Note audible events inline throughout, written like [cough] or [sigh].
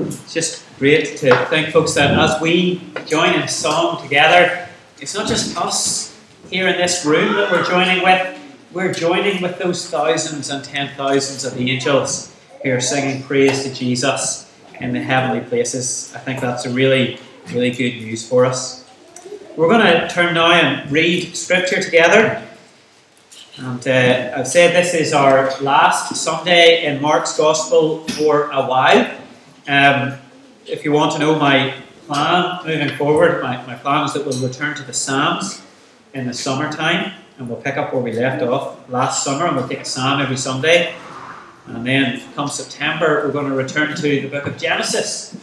It's just great to think, folks, that as we join in song together, it's not just us here in this room that we're joining with, we're joining with those thousands and ten thousands of angels who are singing praise to Jesus in the heavenly places. I think that's a really, really good news for us. We're going to turn now and read scripture together. And uh, I've said this is our last Sunday in Mark's Gospel for a while. Um, if you want to know my plan moving forward, my, my plan is that we'll return to the Psalms in the summertime and we'll pick up where we left off last summer and we'll take a Psalm every Sunday. And then come September, we're going to return to the book of Genesis.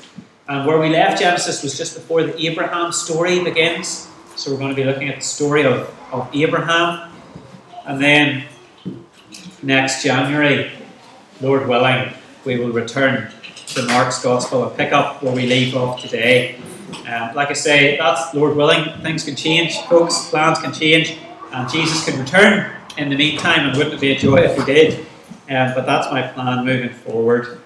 And where we left Genesis was just before the Abraham story begins. So we're going to be looking at the story of, of Abraham and then next January, Lord willing, we will return to Mark's Gospel and pick up where we leave off today. Um, like I say, that's Lord willing. Things can change, folks. Plans can change, and Jesus can return in the meantime. And wouldn't it be a joy if he did? Um, but that's my plan moving forward.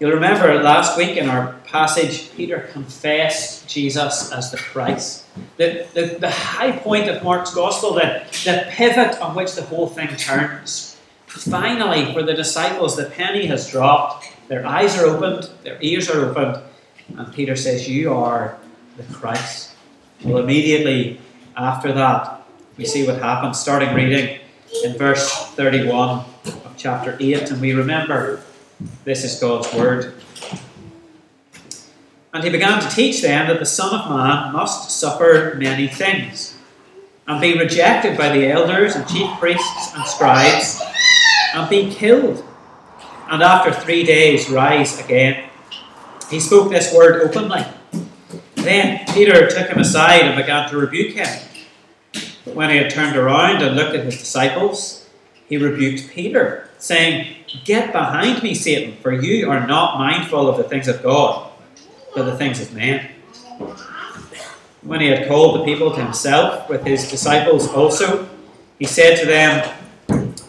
You'll remember last week in our passage, Peter confessed Jesus as the Christ. The, the, the high point of Mark's Gospel, the, the pivot on which the whole thing turns. Finally, for the disciples, the penny has dropped. Their eyes are opened, their ears are opened, and Peter says, You are the Christ. Well, immediately after that, we see what happens, starting reading in verse 31 of chapter 8, and we remember this is God's word. And he began to teach them that the Son of Man must suffer many things, and be rejected by the elders and chief priests and scribes, and be killed, and after three days rise again. He spoke this word openly. Then Peter took him aside and began to rebuke him. But when he had turned around and looked at his disciples, he rebuked Peter, saying, Get behind me, Satan, for you are not mindful of the things of God, but the things of men. When he had called the people to himself with his disciples also, he said to them,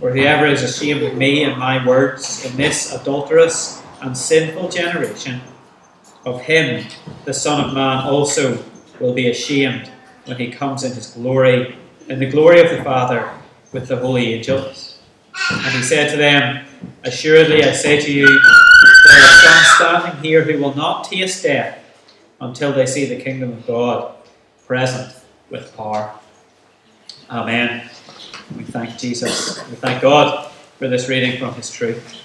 For whoever is ashamed of me and my words in this adulterous and sinful generation, of him the Son of Man also will be ashamed when he comes in his glory, in the glory of the Father with the holy angels. And he said to them, Assuredly I say to you, there are some standing here who will not taste death until they see the kingdom of God present with power. Amen. We thank Jesus. We thank God for this reading from His truth.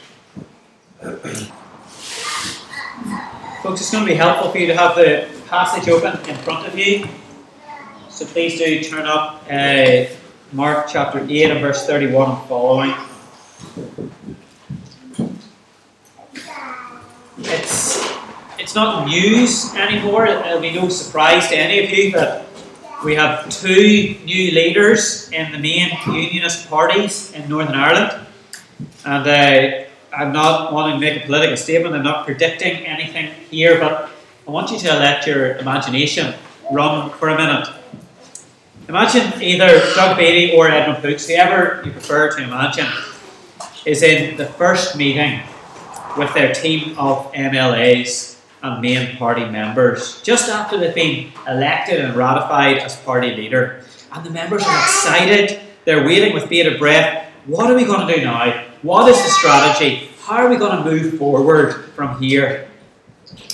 Folks, it's going to be helpful for you to have the passage open in front of you. So please do turn up uh, Mark chapter 8 and verse 31 and following. It's, it's not news anymore. It'll be no surprise to any of you that we have two new leaders in the main unionist parties in Northern Ireland. And uh, I'm not wanting to make a political statement, I'm not predicting anything here, but I want you to let your imagination run for a minute. Imagine either Doug Beattie or Edwin Poots, whoever you prefer to imagine, is in the first meeting with their team of MLAs and main party members just after they've been elected and ratified as party leader. And the members are excited, they're waiting with bated breath. What are we going to do now? What is the strategy? How are we going to move forward from here?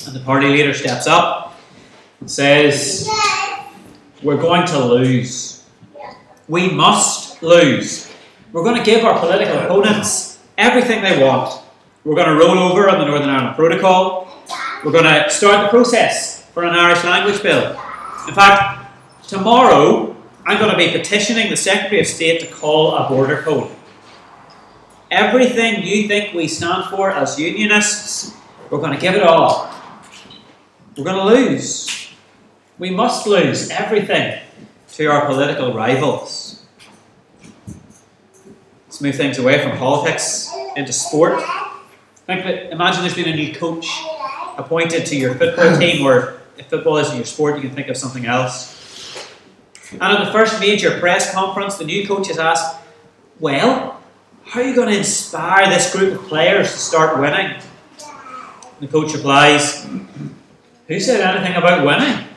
And the party leader steps up and says, We're going to lose. We must lose. We're going to give our political opponents everything they want. We're going to roll over on the Northern Ireland Protocol. We're going to start the process for an Irish language bill. In fact, tomorrow I'm going to be petitioning the Secretary of State to call a border code. Everything you think we stand for as unionists, we're going to give it all. we're going to lose. We must lose everything to our political rivals. Let's move things away from politics into sport. Think that, imagine there's been a new coach appointed to your football [laughs] team, or if football isn't your sport, you can think of something else. And at the first major press conference, the new coach is asked, Well, how are you going to inspire this group of players to start winning? The coach replies, Who said anything about winning?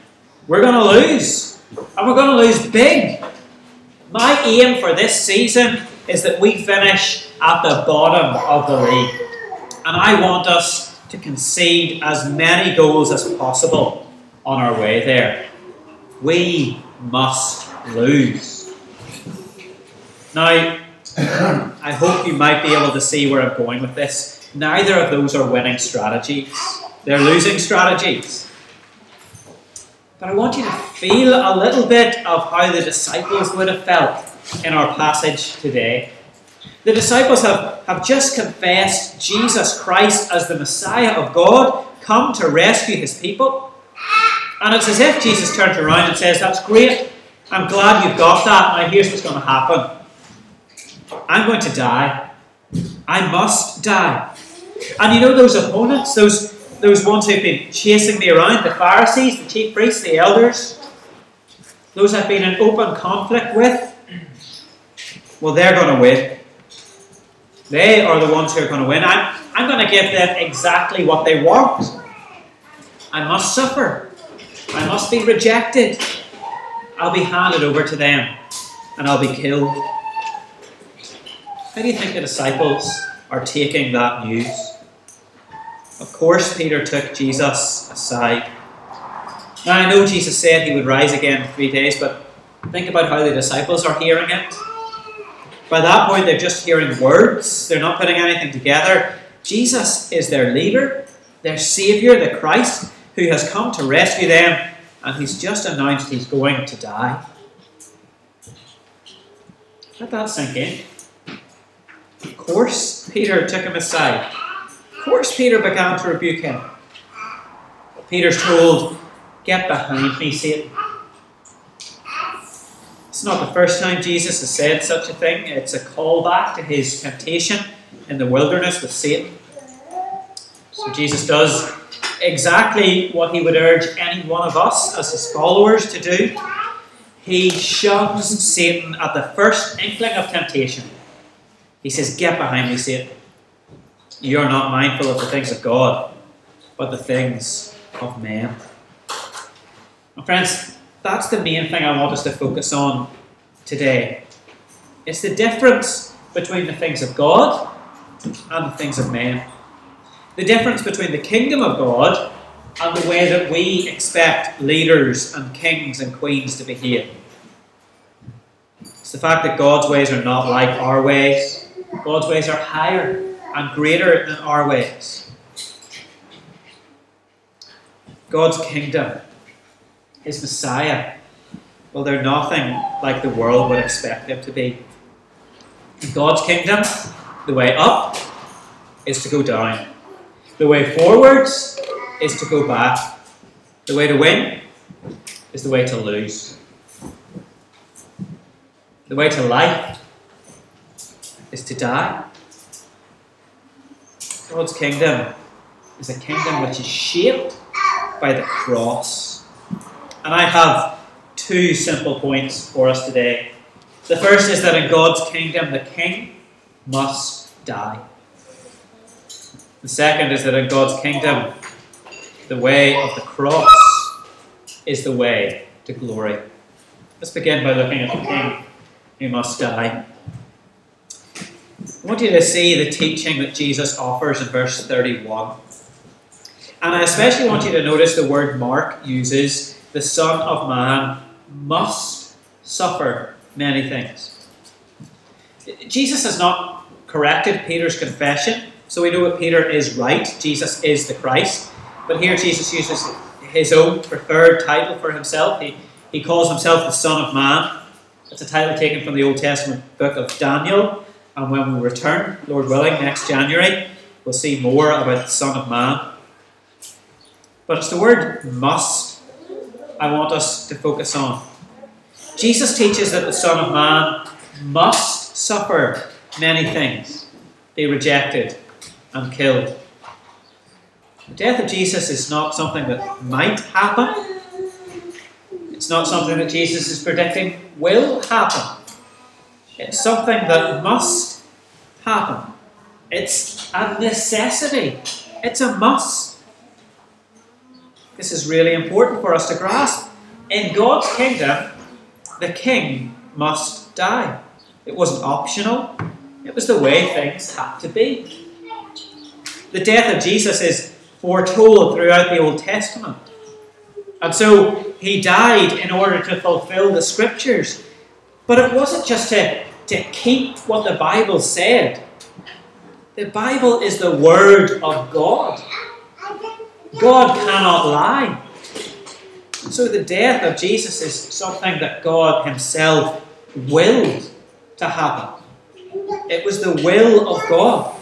We're going to lose. And we're going to lose big. My aim for this season is that we finish at the bottom of the league. And I want us to concede as many goals as possible on our way there. We must lose. Now, [clears throat] I hope you might be able to see where I'm going with this. Neither of those are winning strategies, they're losing strategies. But I want you to feel a little bit of how the disciples would have felt in our passage today. The disciples have, have just confessed Jesus Christ as the Messiah of God, come to rescue his people. And it's as if Jesus turns around and says, That's great. I'm glad you've got that. Now here's what's going to happen I'm going to die. I must die. And you know those opponents, those, those ones who've been chasing me around, the Pharisees, the chief priests, the elders, those I've been in open conflict with, well, they're going to win. They are the ones who are going to win. I'm, I'm going to give them exactly what they want. I must suffer. I must be rejected. I'll be handed over to them and I'll be killed. How do you think the disciples are taking that news? Of course, Peter took Jesus aside. Now, I know Jesus said he would rise again in three days, but think about how the disciples are hearing it. By that point, they're just hearing words, they're not putting anything together. Jesus is their leader, their Saviour, the Christ, who has come to rescue them, and he's just announced he's going to die. Let that sink in. Of course, Peter took him aside. Of course, Peter began to rebuke him. Peter's told, Get behind me, Satan. It's not the first time Jesus has said such a thing. It's a callback to his temptation in the wilderness with Satan. So Jesus does exactly what he would urge any one of us as his followers to do. He shoves Satan at the first inkling of temptation. He says, Get behind me, Satan. You are not mindful of the things of God, but the things of man. My friends, that's the main thing I want us to focus on today. It's the difference between the things of God and the things of men. The difference between the kingdom of God and the way that we expect leaders and kings and queens to behave. It's the fact that God's ways are not like our ways. God's ways are higher and greater than our ways. God's kingdom his Messiah, well, they're nothing like the world would expect them to be. In God's kingdom, the way up is to go down. The way forwards is to go back. The way to win is the way to lose. The way to life is to die. God's kingdom is a kingdom which is shaped by the cross. And I have two simple points for us today. The first is that in God's kingdom, the king must die. The second is that in God's kingdom, the way of the cross is the way to glory. Let's begin by looking at the king who must die. I want you to see the teaching that Jesus offers in verse 31. And I especially want you to notice the word Mark uses the Son of Man must suffer many things. Jesus has not corrected Peter's confession, so we know that Peter is right. Jesus is the Christ. But here Jesus uses his own preferred title for himself. He, he calls himself the Son of Man. It's a title taken from the Old Testament book of Daniel. And when we return, Lord willing, next January, we'll see more about the Son of Man. But it's the word must I want us to focus on. Jesus teaches that the Son of Man must suffer many things, be rejected and killed. The death of Jesus is not something that might happen. It's not something that Jesus is predicting will happen. It's something that must happen. It's a necessity. It's a must. This is really important for us to grasp. In God's kingdom, the king must die. It wasn't optional, it was the way things had to be. The death of Jesus is foretold throughout the Old Testament. And so he died in order to fulfill the scriptures. But it wasn't just to, to keep what the Bible said. The Bible is the Word of God. God cannot lie. So the death of Jesus is something that God Himself willed to happen. It was the will of God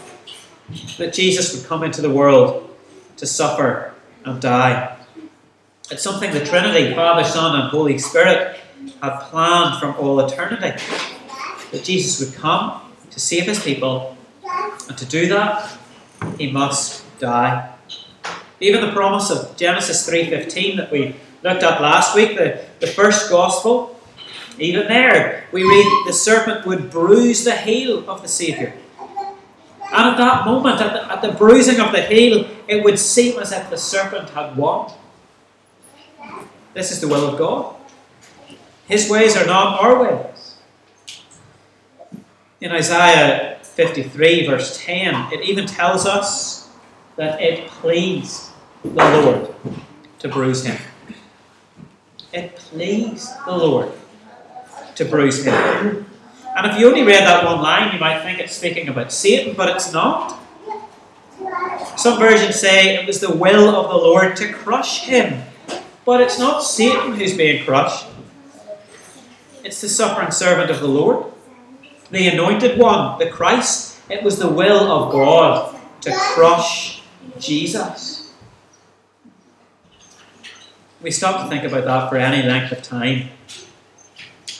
that Jesus would come into the world to suffer and die. It's something the Trinity, Father, Son, and Holy Spirit, had planned from all eternity. That Jesus would come to save his people, and to do that, he must die. Even the promise of Genesis 3.15 that we looked at last week, the, the first gospel, even there, we read the serpent would bruise the heel of the Saviour. And at that moment, at the, at the bruising of the heel, it would seem as if the serpent had won. This is the will of God. His ways are not our ways. In Isaiah 53, verse 10, it even tells us that it pleased the Lord to bruise him. It pleased the Lord to bruise him. And if you only read that one line, you might think it's speaking about Satan, but it's not. Some versions say it was the will of the Lord to crush him. But it's not Satan who's being crushed, it's the suffering servant of the Lord, the anointed one, the Christ. It was the will of God to crush Jesus. We stop to think about that for any length of time.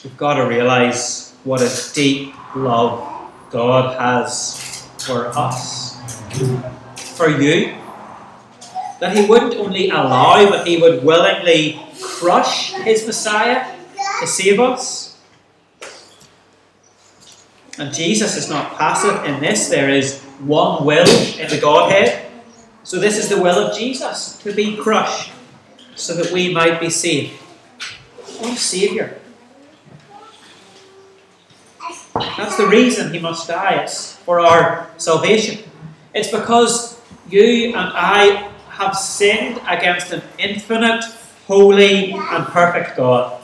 We've got to realize what a deep love God has for us, for you. That He wouldn't only allow, but He would willingly crush His Messiah to save us. And Jesus is not passive in this. There is one will in the Godhead. So, this is the will of Jesus to be crushed so that we might be saved. Oh, One Saviour. That's the reason He must die. It's for our salvation. It's because you and I have sinned against an infinite, holy, and perfect God.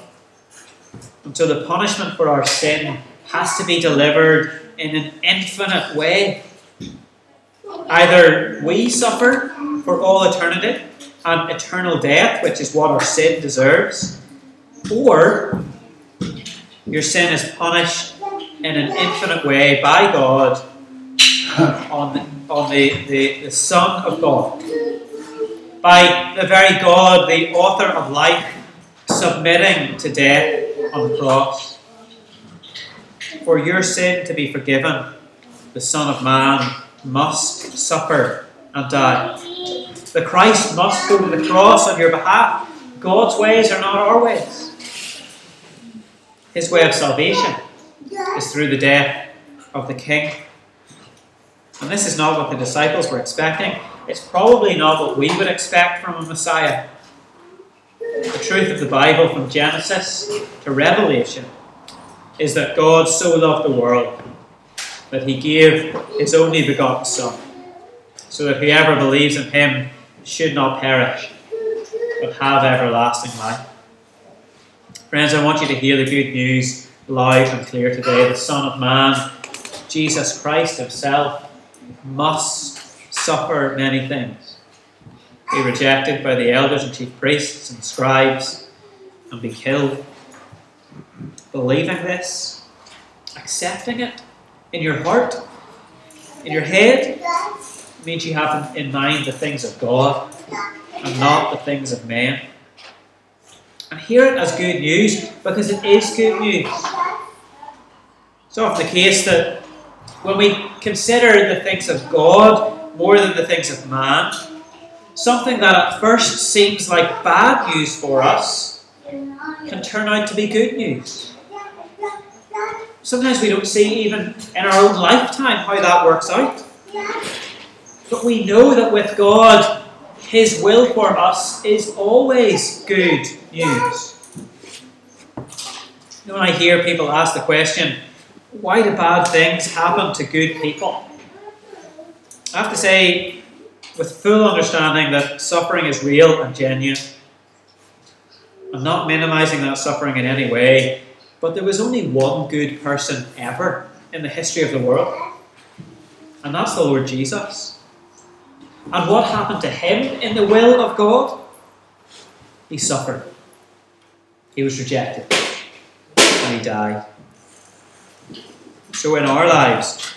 And so the punishment for our sin has to be delivered in an infinite way. Either we suffer for all eternity and eternal death, which is what our sin deserves, or your sin is punished in an infinite way by God on the, on the, the, the Son of God. By the very God, the author of life, submitting to death on the cross. For your sin to be forgiven, the Son of Man must suffer and die. The Christ must go to the cross on your behalf. God's ways are not our ways. His way of salvation is through the death of the King. And this is not what the disciples were expecting. It's probably not what we would expect from a Messiah. The truth of the Bible from Genesis to Revelation is that God so loved the world that he gave his only begotten Son, so that whoever believes in him should not perish, but have everlasting life. Friends, I want you to hear the good news loud and clear today. The Son of Man, Jesus Christ Himself, must suffer many things. Be rejected by the elders and chief priests and scribes and be killed. Believing this, accepting it in your heart, in your head, means you have in mind the things of God. and not the things of men. And hear it as good news because it is good news. It's often the case that when we consider the things of God more than the things of man, something that at first seems like bad news for us can turn out to be good news. Sometimes we don't see even in our own lifetime how that works out. But we know that with God, His will for us is always good news. You know, when I hear people ask the question, why do bad things happen to good people? I have to say, with full understanding that suffering is real and genuine, I'm not minimizing that suffering in any way, but there was only one good person ever in the history of the world, and that's the Lord Jesus. And what happened to him in the will of God? He suffered. He was rejected. And he died. So, in our lives,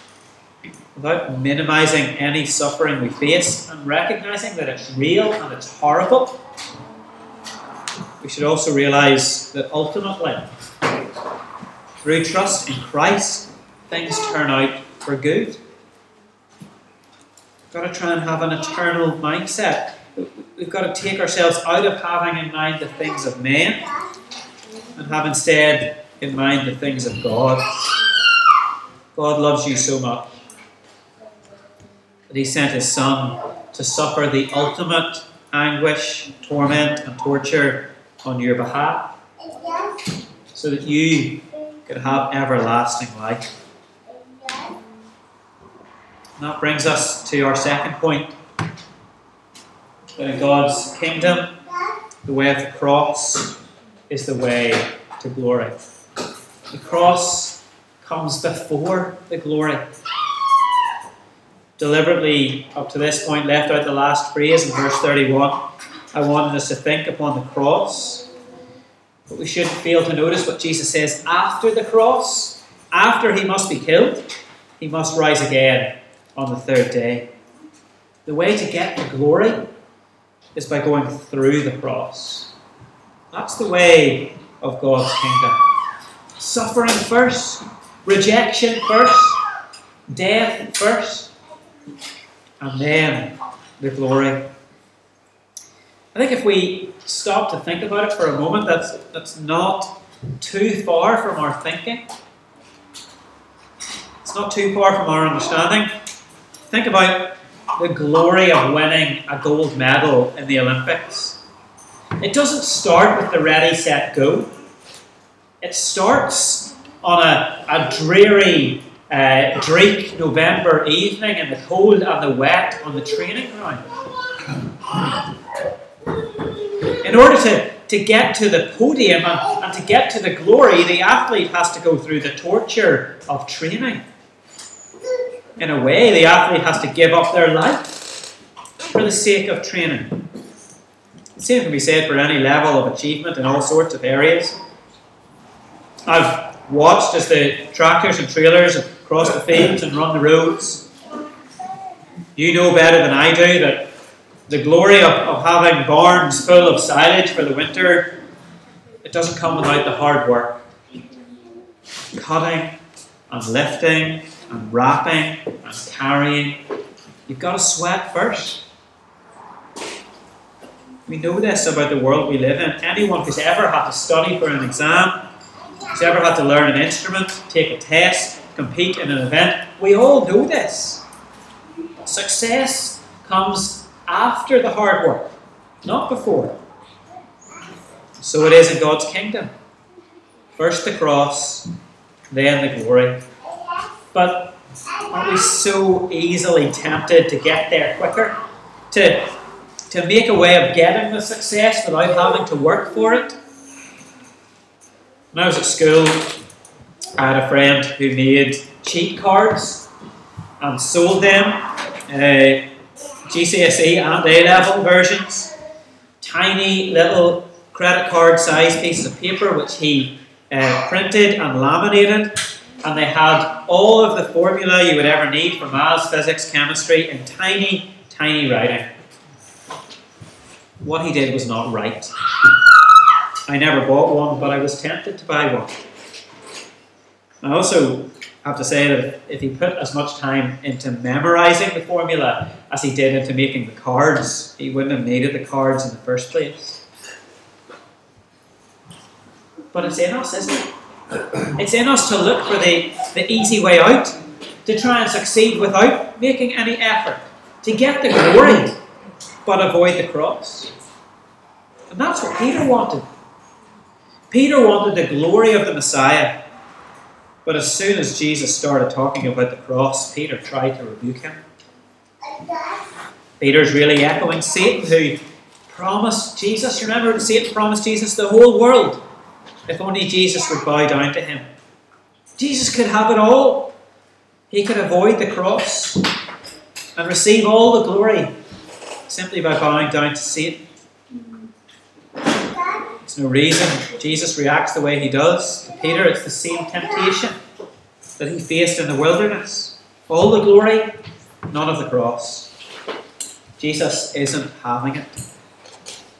without minimizing any suffering we face and recognizing that it's real and it's horrible, we should also realize that ultimately, through trust in Christ, things turn out for good. Got to try and have an eternal mindset. We've got to take ourselves out of having in mind the things of men and have instead in mind the things of God. God loves you so much that He sent His Son to suffer the ultimate anguish, torment, and torture on your behalf so that you could have everlasting life. And that brings us to our second point. That in God's kingdom, the way of the cross is the way to glory. The cross comes before the glory. Deliberately, up to this point, left out the last phrase in verse 31. I wanted us to think upon the cross. But we shouldn't fail to notice what Jesus says after the cross. After he must be killed, he must rise again on the third day. The way to get the glory is by going through the cross. That's the way of God's kingdom. Suffering first, rejection first, death first, and then the glory. I think if we stop to think about it for a moment, that's, that's not too far from our thinking. It's not too far from our understanding. Think about the glory of winning a gold medal in the Olympics. It doesn't start with the ready, set, go. It starts on a, a dreary, uh, Drake November evening in the cold and the wet on the training ground. In order to, to get to the podium and, and to get to the glory, the athlete has to go through the torture of training. In a way, the athlete has to give up their life for the sake of training. The same can be said for any level of achievement in all sorts of areas. I've watched as the tractors and trailers cross the fields and run the roads. You know better than I do that the glory of, of having barns full of silage for the winter, it doesn't come without the hard work. Cutting and lifting and wrapping and carrying. You've got to sweat first. We know this about the world we live in. Anyone who's ever had to study for an exam, who's ever had to learn an instrument, take a test, compete in an event, we all know this. Success comes after the hard work, not before. So it is in God's kingdom. First the cross, then the glory. But aren't we so easily tempted to get there quicker? To, to make a way of getting the success without having to work for it? When I was at school, I had a friend who made cheat cards and sold them. Uh, GCSE and A level versions. Tiny little credit card size pieces of paper which he uh, printed and laminated, and they had all of the formula you would ever need for maths, physics, chemistry in tiny, tiny writing. what he did was not right. I never bought one, but I was tempted to buy one. I also have to say that if he put as much time into memorizing the formula as he did into making the cards, he wouldn't have needed the cards in the first place. But it's in us, isn't it? It's in us to look for the, the easy way out, to try and succeed without making any effort, to get the glory, but avoid the cross. And that's what Peter wanted. Peter wanted the glory of the Messiah but as soon as Jesus started talking about the cross, Peter tried to rebuke him. Peter's really echoing Satan, who promised Jesus, remember, Satan promised Jesus the whole world if only Jesus would bow down to him. Jesus could have it all. He could avoid the cross and receive all the glory simply by bowing down to Satan. There's no reason Jesus reacts the way he does. To Peter, it's the same temptation that he faced in the wilderness. All the glory, none of the cross. Jesus isn't having it.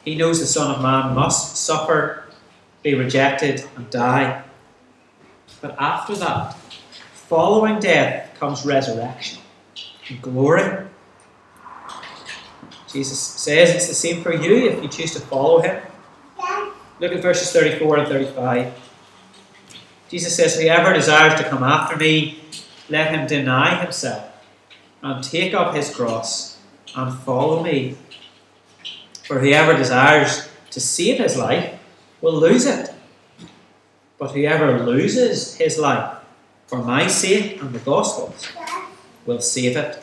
He knows the Son of Man must suffer, be rejected, and die. But after that, following death, comes resurrection and glory. Jesus says it's the same for you if you choose to follow him. Look at verses 34 and 35. Jesus says, Whoever desires to come after me, let him deny himself and take up his cross and follow me. For whoever desires to save his life will lose it. But whoever loses his life for my sake and the gospel's will save it.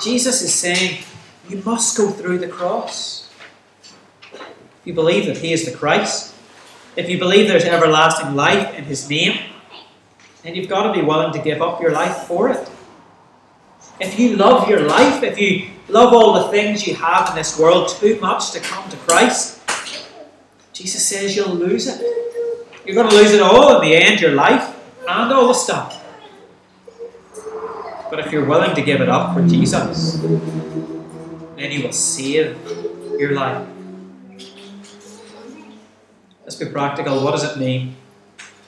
Jesus is saying, You must go through the cross If you believe that He is the Christ, if you believe there's everlasting life in His name, then you've got to be willing to give up your life for it. If you love your life, if you love all the things you have in this world too much to come to Christ, Jesus says you'll lose it. You're going to lose it all in the end, your life and all the stuff. But if you're willing to give it up for Jesus, then you will save your life. Let's be practical. What does it mean?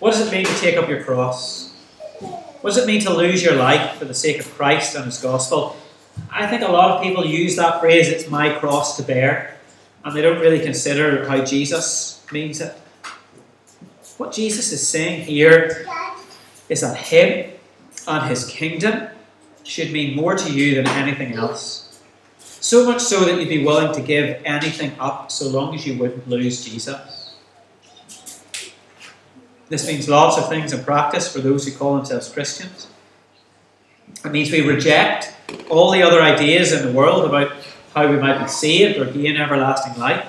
What does it mean to take up your cross? What does it mean to lose your life for the sake of Christ and His gospel? I think a lot of people use that phrase, it's my cross to bear, and they don't really consider how Jesus means it. What Jesus is saying here is that Him and His kingdom should mean more to you than anything else. So much so that you'd be willing to give anything up so long as you wouldn't lose Jesus. This means lots of things in practice for those who call themselves Christians. It means we reject all the other ideas in the world about how we might be saved or gain everlasting life.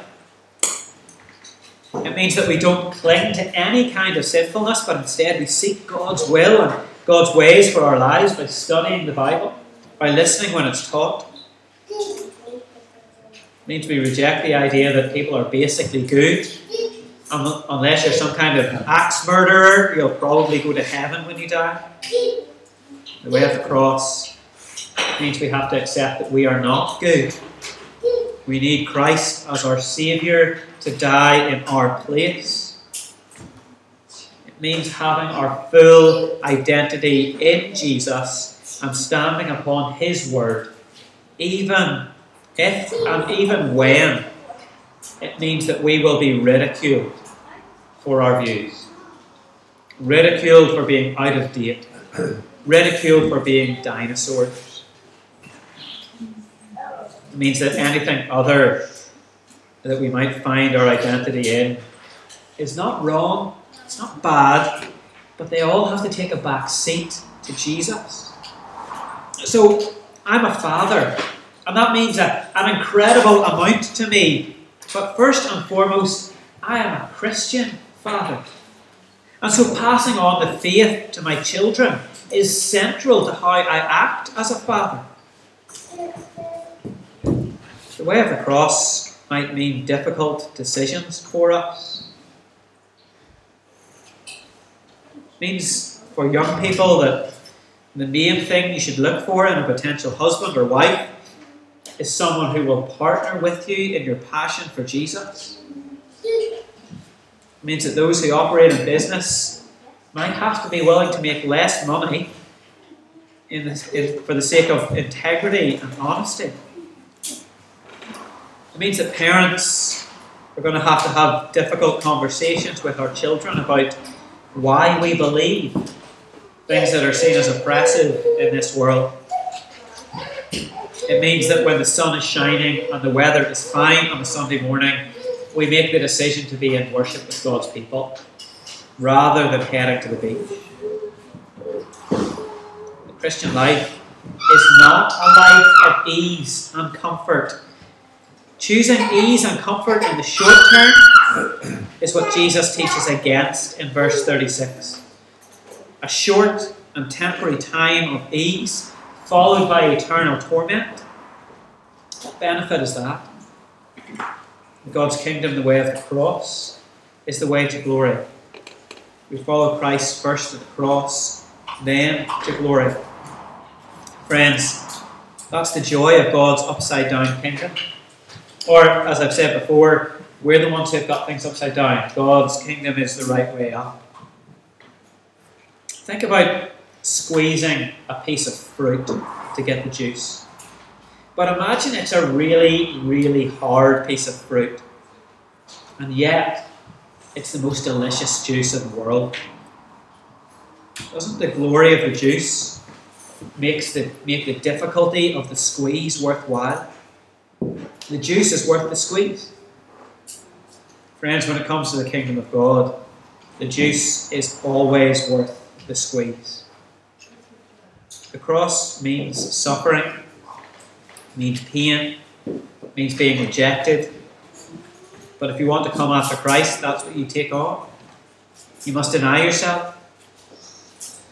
It means that we don't cling to any kind of sinfulness, but instead we seek God's will and God's ways for our lives by studying the Bible, by listening when it's taught. It means we reject the idea that people are basically good unless you're some kind of axe murderer, you'll probably go to heaven when you die. The way of the cross means we have to accept that we are not good. We need Christ as our Saviour to die in our place. It means having our full identity in Jesus and standing upon His Word, even if and even when it means that we will be ridiculed for our views, ridiculed for being out of date, ridiculed for being dinosaurs. It means that anything other that we might find our identity in is not wrong, it's not bad, but they all have to take a back seat to Jesus. So I'm a father, and that means a, an incredible amount to me. But first and foremost, I am a Christian. Father. And so passing on the faith to my children is central to how I act as a father. The way of the cross might mean difficult decisions for us. It means for young people that the main thing you should look for in a potential husband or wife is someone who will partner with you in your passion for Jesus. It means that those who operate in business might have to be willing to make less money in the, in, for the sake of integrity and honesty. It means that parents are going to have to have difficult conversations with our children about why we believe things that are seen as oppressive in this world. It means that when the sun is shining and the weather is fine on a Sunday morning, we make the decision to be in worship with God's people rather than heading to the beach. The Christian life is not a life of ease and comfort. Choosing ease and comfort in the short term is what Jesus teaches against in verse 36. A short and temporary time of ease followed by eternal torment. What benefit is that? God's kingdom, the way of the cross, is the way to glory. We follow Christ first to the cross, then to glory. Friends, that's the joy of God's upside down kingdom. Or, as I've said before, we're the ones who've got things upside down. God's kingdom is the right way up. Think about squeezing a piece of fruit to get the juice. But imagine it's a really, really hard piece of fruit. And yet, it's the most delicious juice in the world. Doesn't the glory of the juice makes the, make the difficulty of the squeeze worthwhile? The juice is worth the squeeze. Friends, when it comes to the kingdom of God, the juice is always worth the squeeze. The cross means suffering, means pain, means being rejected. But if you want to come after Christ, that's what you take on. You must deny yourself.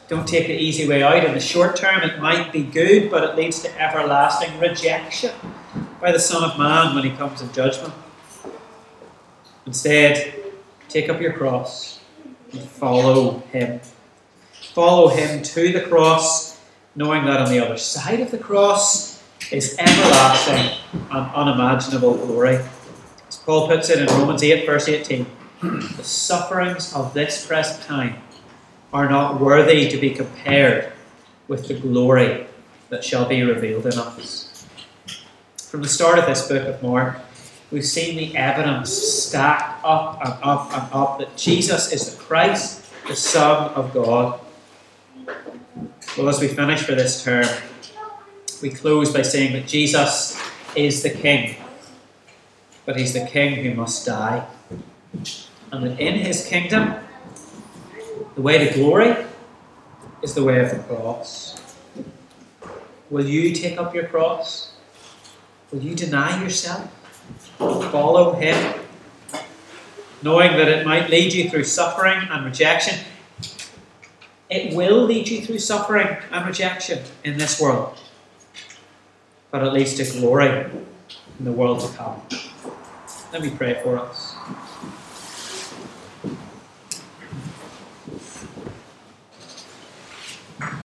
Don't take the easy way out. In the short term, it might be good, but it leads to everlasting rejection by the Son of Man when he comes in judgment. Instead, take up your cross and follow him. Follow him to the cross, knowing that on the other side of the cross is everlasting and unimaginable glory. As Paul puts it in Romans 8, verse 18 the sufferings of this present time are not worthy to be compared with the glory that shall be revealed in us. From the start of this book of Mark, we've seen the evidence stacked up and up and up that Jesus is the Christ, the Son of God. Well, as we finish for this term, we close by saying that Jesus is the King, but he's the King who must die. And that in his kingdom, the way to glory is the way of the cross. Will you take up your cross? Will you deny yourself? Follow him, knowing that it might lead you through suffering and rejection. It will lead you through suffering and rejection in this world, but at least to glory in the world to come. Let me pray for us.